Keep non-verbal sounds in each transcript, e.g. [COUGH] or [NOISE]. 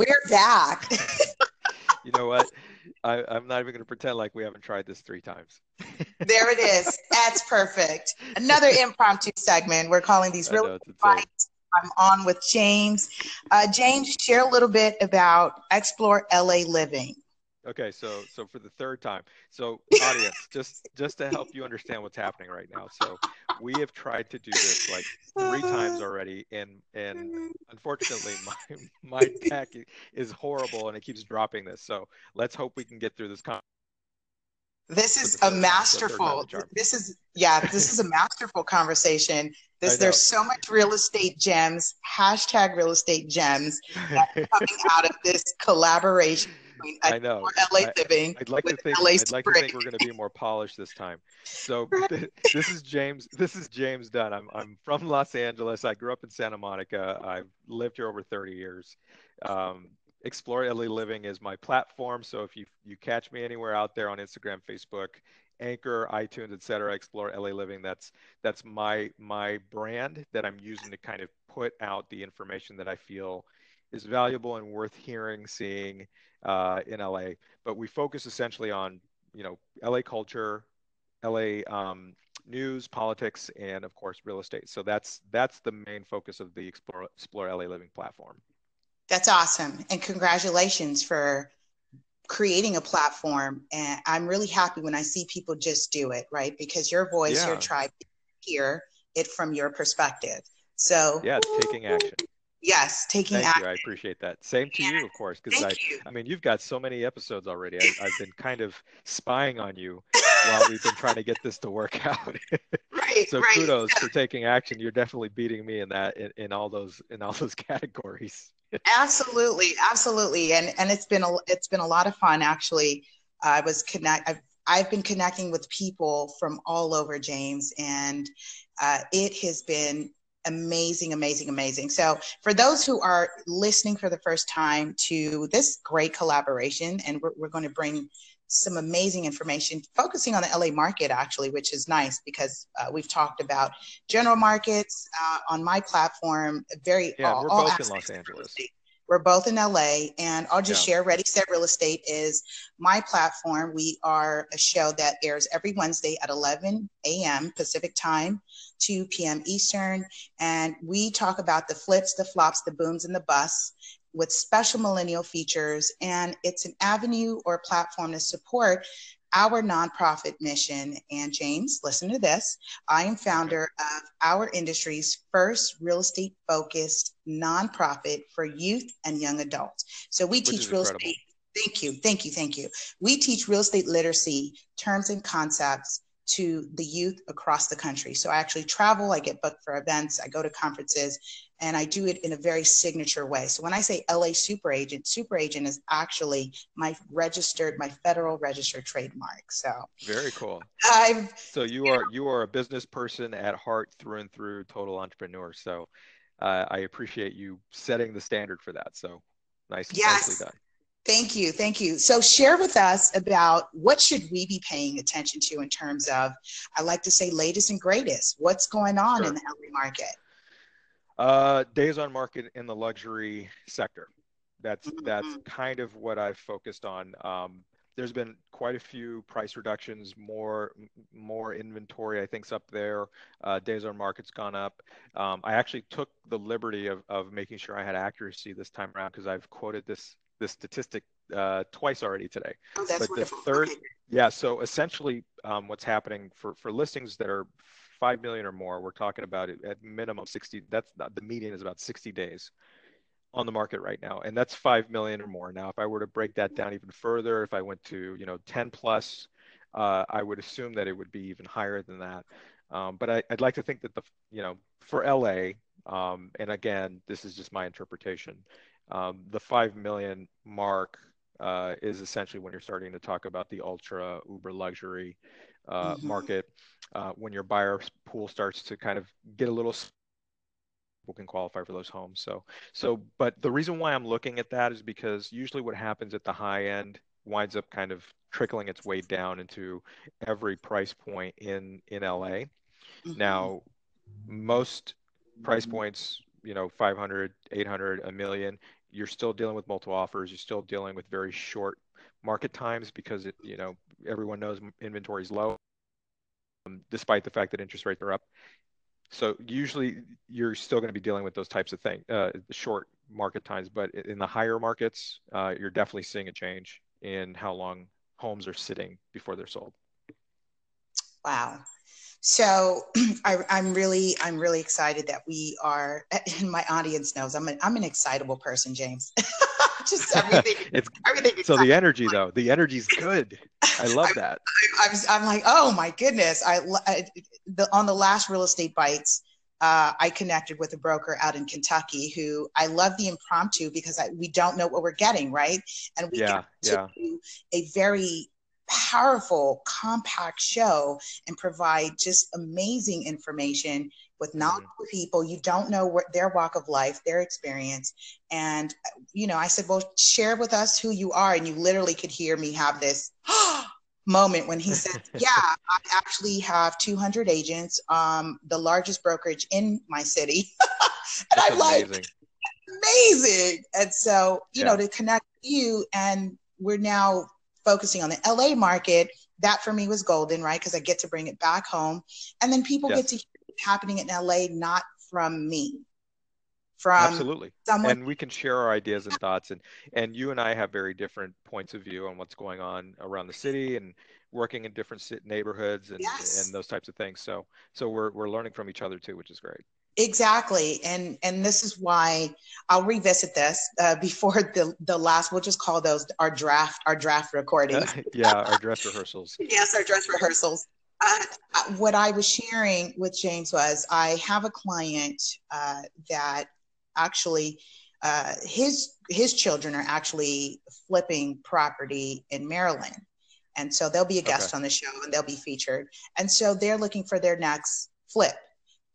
we're back. [LAUGHS] you know what? I, am not even going to pretend like we haven't tried this three times. [LAUGHS] there it is. That's perfect. Another impromptu segment. We're calling these real fights. I'm on with James. Uh, James, share a little bit about Explore LA Living. Okay, so so for the third time, so [LAUGHS] audience, just just to help you understand what's happening right now. So we have tried to do this like three times uh-huh. already, and and mm-hmm. unfortunately my [LAUGHS] my tech is horrible and it keeps dropping this. So let's hope we can get through this. Con- this is a masterful. This is yeah. [LAUGHS] This is a masterful conversation. This there's so much real estate gems. Hashtag real estate gems coming out of this collaboration I know. LA living. I, would like to think. LA I'd like to think we're going to be more polished this time. So [LAUGHS] this is James. This is James Dunn. I'm I'm from Los Angeles. I grew up in Santa Monica. I've lived here over 30 years. Um, Explore LA Living is my platform. So if you you catch me anywhere out there on Instagram, Facebook, Anchor, iTunes, etc., Explore LA Living. That's that's my my brand that I'm using to kind of put out the information that I feel is valuable and worth hearing, seeing, uh, in LA. But we focus essentially on you know LA culture, LA um, news, politics, and of course real estate. So that's that's the main focus of the Explore Explore LA Living platform. That's awesome, and congratulations for creating a platform. And I'm really happy when I see people just do it, right? Because your voice, yeah. your tribe, hear it from your perspective. So yeah, it's taking action. Yes, taking Thank action. you. I appreciate that. Same to you, of course, because I, you. I mean, you've got so many episodes already. I, have been [LAUGHS] kind of spying on you while we've been trying to get this to work [LAUGHS] out. right. so right. kudos for taking action. You're definitely beating me in that in, in all those in all those [LAUGHS] categories. absolutely, absolutely, and and it's been a it's been a lot of fun actually. I was connect. I've I've been connecting with people from all over James, and uh, it has been amazing, amazing, amazing. So, for those who are listening for the first time to this great collaboration, and we're, we're going to bring some amazing information focusing on the LA market, actually, which is nice because uh, we've talked about general markets uh, on my platform. Very, yeah, all, we're both in Los Angeles. We're both in LA, and I'll just yeah. share Ready Set Real Estate is my platform. We are a show that airs every Wednesday at 11 a.m. Pacific time, 2 p.m. Eastern, and we talk about the flips, the flops, the booms, and the busts with special millennial features. And it's an avenue or platform to support our nonprofit mission. And James, listen to this. I am founder of our industry's first real estate focused nonprofit for youth and young adults. So we Which teach real incredible. estate. Thank you. Thank you. Thank you. We teach real estate literacy, terms and concepts to the youth across the country. So I actually travel, I get booked for events, I go to conferences, and I do it in a very signature way. So when I say LA super agent, super agent is actually my registered, my federal registered trademark. So very cool. I've, so you are you are a business person at heart through and through, total entrepreneur. So uh, I appreciate you setting the standard for that. So nice, yes. nicely done. Thank you. Thank you. So share with us about what should we be paying attention to in terms of, I like to say latest and greatest. What's going on sure. in the LA market? Uh, days on market in the luxury sector. That's mm-hmm. that's kind of what I've focused on. Um, there's been quite a few price reductions, more more inventory I think's up there. Uh, days on market's gone up. Um, I actually took the liberty of, of making sure I had accuracy this time around because I've quoted this this statistic uh, twice already today. Oh, that's but wonderful. the third, okay. yeah. So essentially, um, what's happening for for listings that are five million or more, we're talking about it at minimum sixty. That's the median is about sixty days on the market right now, and that's five million or more. Now, if I were to break that down even further, if I went to you know ten plus, uh, I would assume that it would be even higher than that. Um, but I, would like to think that the you know for LA, um, and again, this is just my interpretation um, the 5 million mark uh, is essentially when you're starting to talk about the ultra uber luxury uh, mm-hmm. market uh, when your buyer pool starts to kind of get a little people can qualify for those homes so so but the reason why i'm looking at that is because usually what happens at the high end winds up kind of trickling its way down into every price point in in la mm-hmm. now most price points you know 500 800 a million you're still dealing with multiple offers. You're still dealing with very short market times because it, you know everyone knows inventory is low, um, despite the fact that interest rates are up. So usually you're still going to be dealing with those types of things, uh, short market times. But in the higher markets, uh, you're definitely seeing a change in how long homes are sitting before they're sold. Wow. So [CLEARS THROAT] I, am really, I'm really excited that we are, [CLEARS THROAT] and my audience knows I'm an, I'm an excitable person, James. [LAUGHS] Just [LAUGHS] everything. it's everything. So the energy, though, the energy's good. I [LAUGHS] love I, that. I, am I'm like, oh my goodness! I, I the, on the last real estate bites, uh, I connected with a broker out in Kentucky who I love the impromptu because I, we don't know what we're getting, right? And we yeah, get yeah. a very powerful, compact show and provide just amazing information with knowledgeable mm-hmm. people. You don't know what their walk of life, their experience. And, you know, I said, well, share with us who you are. And you literally could hear me have this [GASPS] moment when he said, [LAUGHS] yeah, I actually have 200 agents, um, the largest brokerage in my city. [LAUGHS] and I'm like, amazing. And so, you yeah. know, to connect you and we're now focusing on the LA market, that for me was golden, right? Because I get to bring it back home. And then people yes. get to hear what's happening in LA, not from me. From absolutely someone- and we can share our ideas and thoughts and and you and i have very different points of view on what's going on around the city and working in different neighborhoods and, yes. and those types of things so so we're, we're learning from each other too which is great Exactly, and and this is why I'll revisit this uh, before the the last. We'll just call those our draft our draft recordings. [LAUGHS] yeah, our dress rehearsals. [LAUGHS] yes, our dress rehearsals. Uh, what I was sharing with James was I have a client uh, that actually uh, his his children are actually flipping property in Maryland, and so they'll be a guest okay. on the show and they'll be featured. And so they're looking for their next flip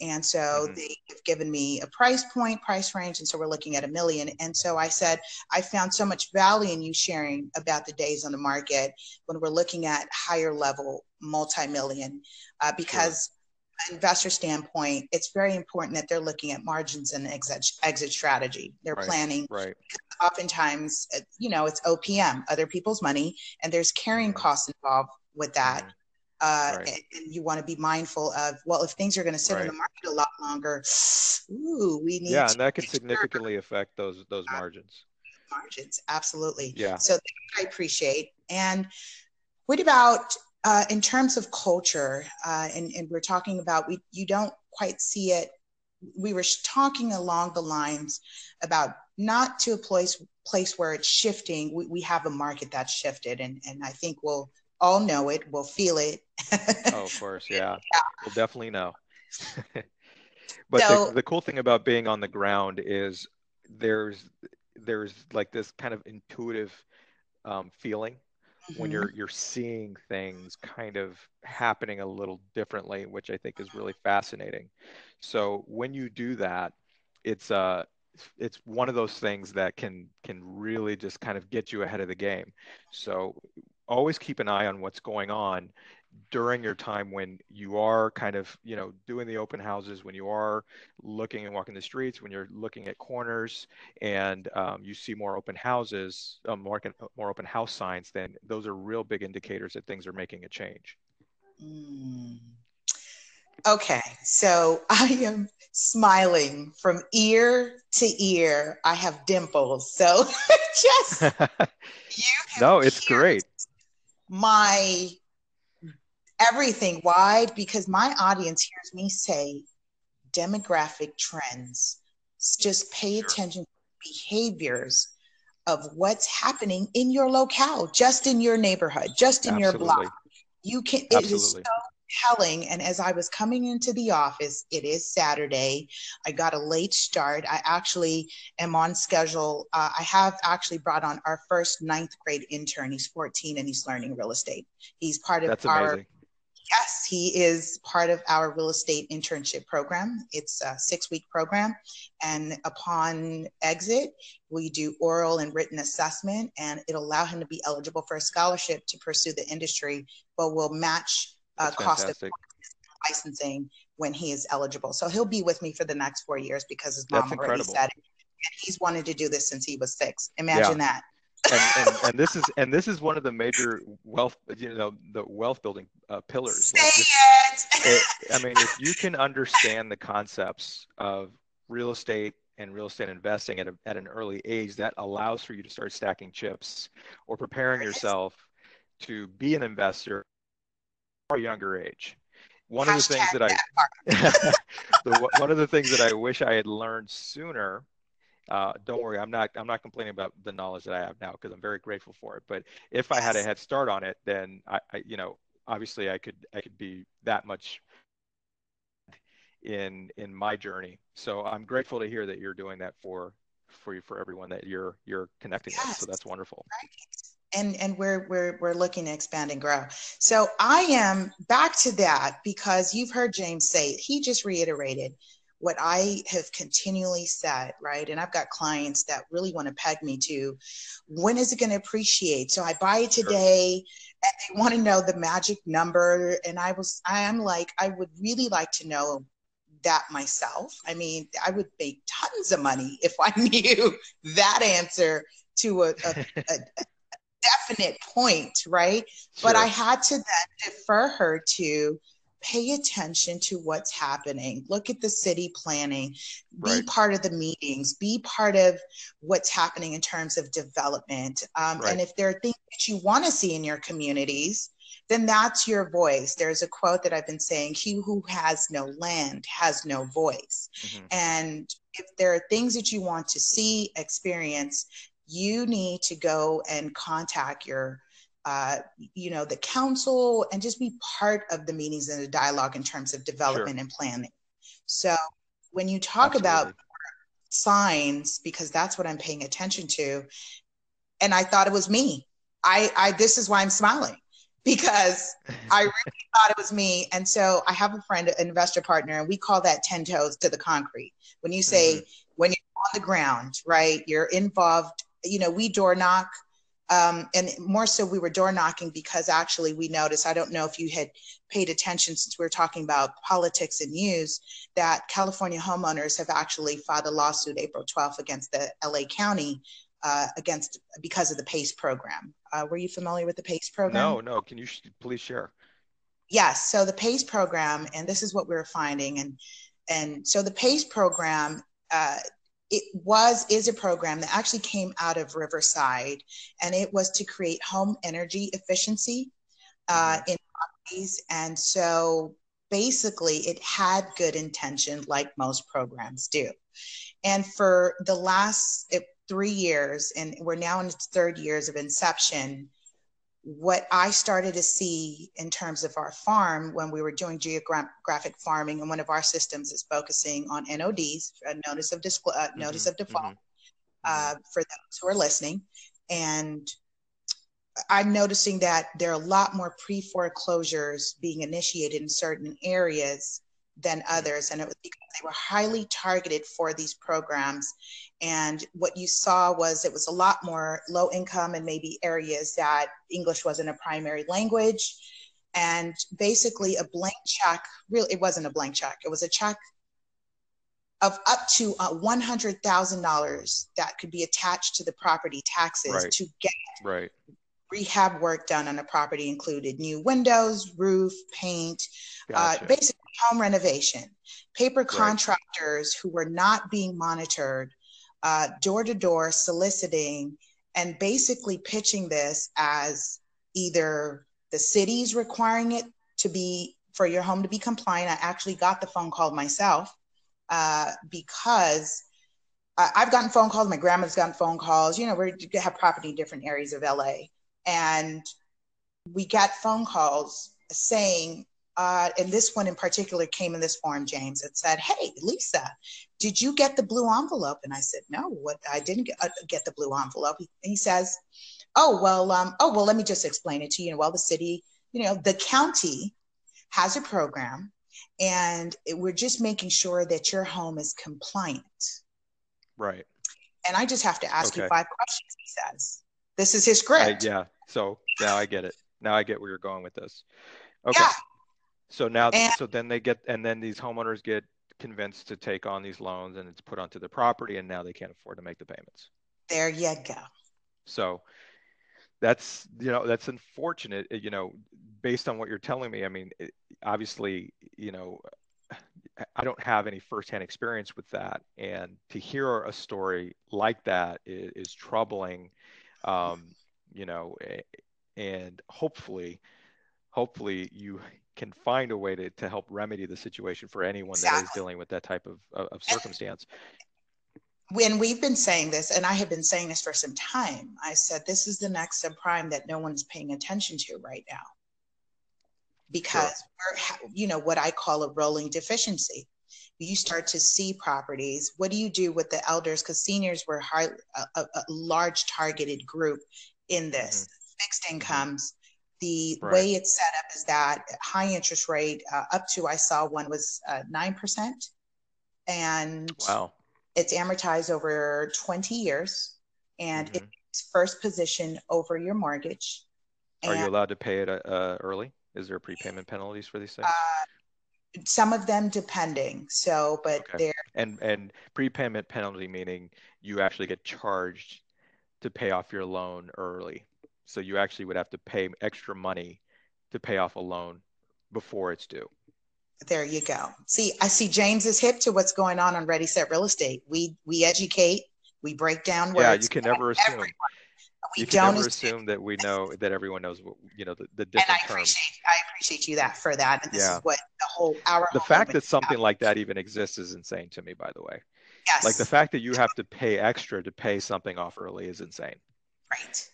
and so mm-hmm. they've given me a price point, price range. And so we're looking at a million. And so I said, I found so much value in you sharing about the days on the market when we're looking at higher level multi-million, uh, because sure. investor standpoint, it's very important that they're looking at margins and exit, exit strategy. They're right. planning. Right. Oftentimes, uh, you know, it's OPM, other people's money, and there's carrying mm-hmm. costs involved with that. Mm-hmm uh, right. and, you want to be mindful of well if things are going to sit right. in the market a lot longer ooh we need yeah and that can significantly sure. affect those those uh, margins margins absolutely yeah so i appreciate and what about uh, in terms of culture uh, and, and we're talking about we you don't quite see it we were talking along the lines about not to a place place where it's shifting we, we have a market that's shifted and and i think we'll all know it, we'll feel it. oh, of course, yeah. yeah. We'll definitely know. [LAUGHS] but so, the, the cool thing about being on the ground is there's there's like this kind of intuitive um, feeling mm-hmm. when you're you're seeing things kind of happening a little differently, which I think is really fascinating. So when you do that, it's uh it's one of those things that can can really just kind of get you ahead of the game. So always keep an eye on what's going on during your time when you are kind of you know doing the open houses when you are looking and walking the streets when you're looking at corners and um, you see more open houses um, more, more open house signs then those are real big indicators that things are making a change. Mm. okay so [LAUGHS] i am smiling from ear to ear. I have dimples so [LAUGHS] just [LAUGHS] you no it's great my everything. Why? Because my audience hears me say demographic trends. Just pay attention to behaviors of what's happening in your locale, just in your neighborhood, just in Absolutely. your block. You can it is so telling. And as I was coming into the office, it is Saturday. I got a late start. I actually am on schedule. Uh, I have actually brought on our first ninth grade intern. He's 14 and he's learning real estate. He's part of That's our. Amazing. Yes, he is part of our real estate internship program. It's a six week program. And upon exit, we do oral and written assessment, and it'll allow him to be eligible for a scholarship to pursue the industry, but we'll match uh, cost of licensing when he is eligible. So he'll be with me for the next four years because his mom already said it. he's wanted to do this since he was six. Imagine yeah. that. and, and, and, this is and this is one of the major wealth you know the wealth building uh, pillars Say like it. it. i mean if you can understand the concepts of real estate and real estate investing at, a, at an early age that allows for you to start stacking chips or preparing yourself to be an investor a younger age one Hashtag of the things that, I [LAUGHS] the, one of the things that I wish I had learned sooner uh, don't worry, I'm not I'm not complaining about the knowledge that I have now because I'm very grateful for it. But if I had a head start on it, then I, I, you know obviously I could I could be that much in in my journey. So I'm grateful to hear that you're doing that for for you for everyone that you're you're connecting yes. with. So that's wonderful. Right. And and we're we're we're looking to expand and grow. So I am back to that because you've heard James say it. He just reiterated what I have continually said, right? And I've got clients that really want to peg me to when is it going to appreciate? So I buy it today and they want to know the magic number. And I was, I am like, I would really like to know that myself. I mean, I would make tons of money if I [LAUGHS] knew that answer to a, a, a definite point, right? Sure. But I had to then defer her to pay attention to what's happening look at the city planning be right. part of the meetings be part of what's happening in terms of development um, right. and if there are things that you want to see in your communities then that's your voice there's a quote that i've been saying he who has no land has no voice mm-hmm. and if there are things that you want to see experience you need to go and contact your uh, you know, the council and just be part of the meetings and the dialogue in terms of development sure. and planning. So when you talk Absolutely. about signs, because that's what I'm paying attention to, and I thought it was me. I, I this is why I'm smiling because I [LAUGHS] really thought it was me. And so I have a friend, an investor partner, and we call that 10 toes to the concrete. When you say, mm-hmm. when you're on the ground, right, you're involved, you know, we door knock um, and more so we were door knocking because actually we noticed i don't know if you had paid attention since we were talking about politics and news that california homeowners have actually filed a lawsuit april 12th against the la county uh, against because of the pace program. Uh, were you familiar with the pace program? No no. Can you sh- please share? Yes. So the pace program and this is what we were finding and and so the pace program uh, it was is a program that actually came out of Riverside, and it was to create home energy efficiency uh, mm-hmm. in properties. And so basically, it had good intention, like most programs do. And for the last three years, and we're now in its third years of inception, what I started to see in terms of our farm when we were doing geographic farming, and one of our systems is focusing on NODs, a notice of uh, mm-hmm. notice of default, mm-hmm. uh, for those who are listening, and I'm noticing that there are a lot more pre foreclosures being initiated in certain areas than mm-hmm. others, and it was because they were highly targeted for these programs. And what you saw was it was a lot more low income and maybe areas that English wasn't a primary language. And basically, a blank check really, it wasn't a blank check, it was a check of up to uh, $100,000 that could be attached to the property taxes right. to get right. Rehab work done on a property included new windows, roof, paint, uh, gotcha. uh, basically home renovation. Paper right. contractors who were not being monitored door to door soliciting and basically pitching this as either the city's requiring it to be for your home to be compliant. I actually got the phone call myself uh, because I've gotten phone calls. My grandma's gotten phone calls. You know, we have property in different areas of LA, and we got phone calls saying uh, and this one in particular came in this form, James. It said, "Hey, Lisa, did you get the blue envelope?" And I said, "No, what? I didn't get, uh, get the blue envelope." And he says, "Oh well, um, oh well, let me just explain it to you. Well, the city, you know, the county has a program, and it, we're just making sure that your home is compliant." Right. And I just have to ask okay. you five questions. He says, "This is his script." I, yeah. So now I get it. Now I get where you're going with this. Okay. Yeah. So now, and, so then they get, and then these homeowners get convinced to take on these loans and it's put onto the property and now they can't afford to make the payments. There you go. So that's you know that's unfortunate you know based on what you're telling me i mean it, obviously you know i don't have any firsthand experience with that and to hear a story like that is, is troubling um, you know and hopefully hopefully you can find a way to, to help remedy the situation for anyone exactly. that is dealing with that type of, of circumstance when we've been saying this, and I have been saying this for some time, I said this is the next subprime that no one's paying attention to right now. Because sure. we're, you know, what I call a rolling deficiency. You start to see properties. What do you do with the elders? Because seniors were a, a, large targeted group in this mm-hmm. fixed mm-hmm. incomes. The right. way it's set up is that high interest rate, uh, up to I saw one was uh, nine uh, percent, and wow it's amortized over 20 years and mm-hmm. it's first position over your mortgage. Are you allowed to pay it uh, early? Is there prepayment penalties for these things? Uh, some of them depending. So, but okay. they're and and prepayment penalty meaning you actually get charged to pay off your loan early. So you actually would have to pay extra money to pay off a loan before it's due. There you go. See, I see James is hip to what's going on on Ready Set Real Estate. We we educate, we break down words. Yeah, you can never assume. Everyone. We you can never assume, assume that we know that everyone knows what you know the, the different and I appreciate, terms. I appreciate you that for that. And this yeah. is what the whole our the fact that something like that even exists is insane to me. By the way, yes. like the fact that you have to pay extra to pay something off early is insane. Right.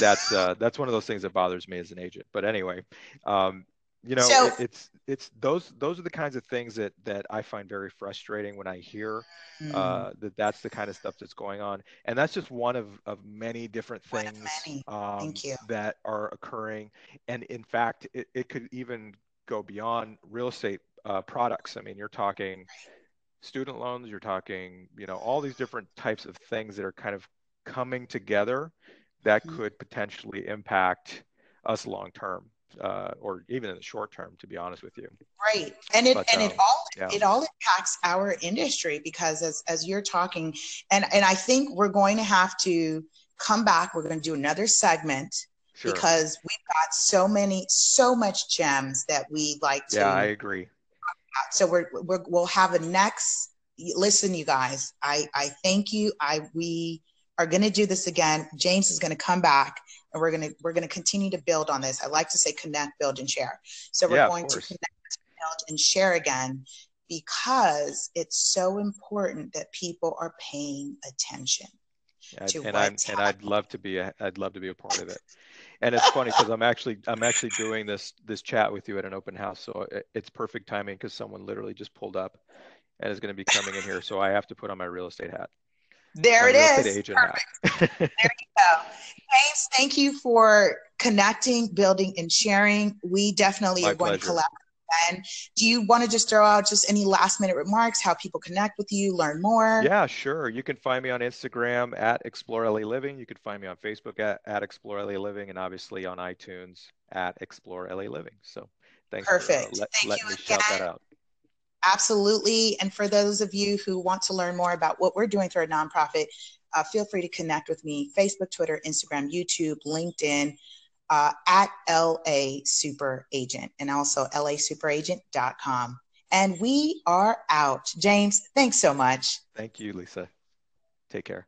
That's [LAUGHS] uh, that's one of those things that bothers me as an agent. But anyway, um, you know so, it, it's it's those those are the kinds of things that that i find very frustrating when i hear mm. uh, that that's the kind of stuff that's going on and that's just one of of many different things many. Um, that are occurring and in fact it, it could even go beyond real estate uh, products i mean you're talking student loans you're talking you know all these different types of things that are kind of coming together that mm. could potentially impact us long term uh, or even in the short term, to be honest with you. Right, and it but, and um, it all yeah. it all impacts our industry because as as you're talking, and and I think we're going to have to come back. We're going to do another segment. Sure. Because we've got so many, so much gems that we like to. Yeah, I agree. So we're, we're we'll have a next. Listen, you guys, I I thank you. I we are going to do this again. James is going to come back and we're going to we're going to continue to build on this. I like to say connect, build, and share. So we're yeah, going to connect, build, and share again because it's so important that people are paying attention. and I'm and I'd love to be a, I'd love to be a part of it. And it's funny because I'm actually I'm actually doing this this chat with you at an open house, so it's perfect timing because someone literally just pulled up and is going to be coming in here, so I have to put on my real estate hat. There it is. Perfect. there you go. James, thank you for connecting, building, and sharing. We definitely My are going pleasure. to collaborate. And do you want to just throw out just any last minute remarks, how people connect with you, learn more? Yeah, sure. You can find me on Instagram at Explore LA Living. You can find me on Facebook at, at Explore LA Living and obviously on iTunes at Explore LA Living. So thanks Perfect. for uh, let, let me again. shout that out. Absolutely. And for those of you who want to learn more about what we're doing through our nonprofit, uh, feel free to connect with me Facebook, Twitter, Instagram, YouTube, LinkedIn uh, at LA Super Agent and also lasuperagent.com. And we are out. James, thanks so much. Thank you, Lisa. Take care.